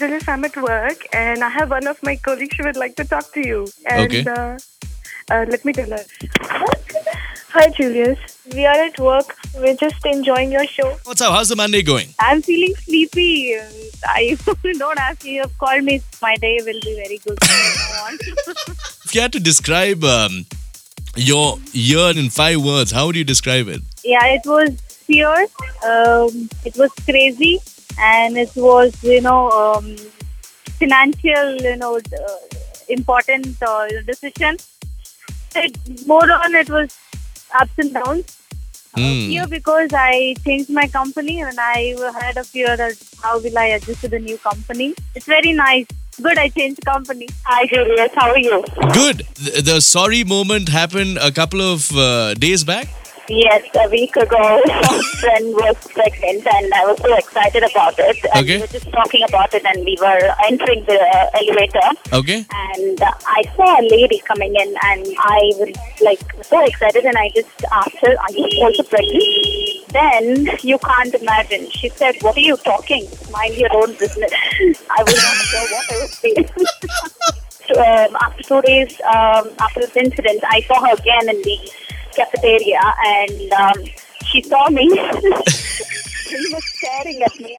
Julius, I'm at work and I have one of my colleagues who would like to talk to you. And, Okay. Uh, uh, let me tell her. Hi, Julius. We are at work. We're just enjoying your show. What's up? How's the Monday going? I'm feeling sleepy. I don't ask me. You've called me. My day will be very good. If you had to describe um, your year in five words, how would you describe it? yeah, it was fierce. Um, it was crazy, and it was you know um, financial you know uh, important uh, decision. It, more on it was ups and downs. Fear because I changed my company and I had a fear that how will I adjust to the new company. It's very nice. Good, I changed company. Hi, Julius. How are you? Good. The, the sorry moment happened a couple of uh, days back. Yes, a week ago, my friend was pregnant and I was so excited about it. And Okay. we were just talking about it and we were entering the uh, elevator. Okay. and uh, I saw a lady coming in, and I was like so excited, and I just asked her, "Are you also pregnant?" Then you can't imagine. She said, "What are you talking? Mind your own business." I was not sure what I was. So, um, after two days um, after this incident, I saw her again in the cafeteria, and um, she saw me. she was staring at me.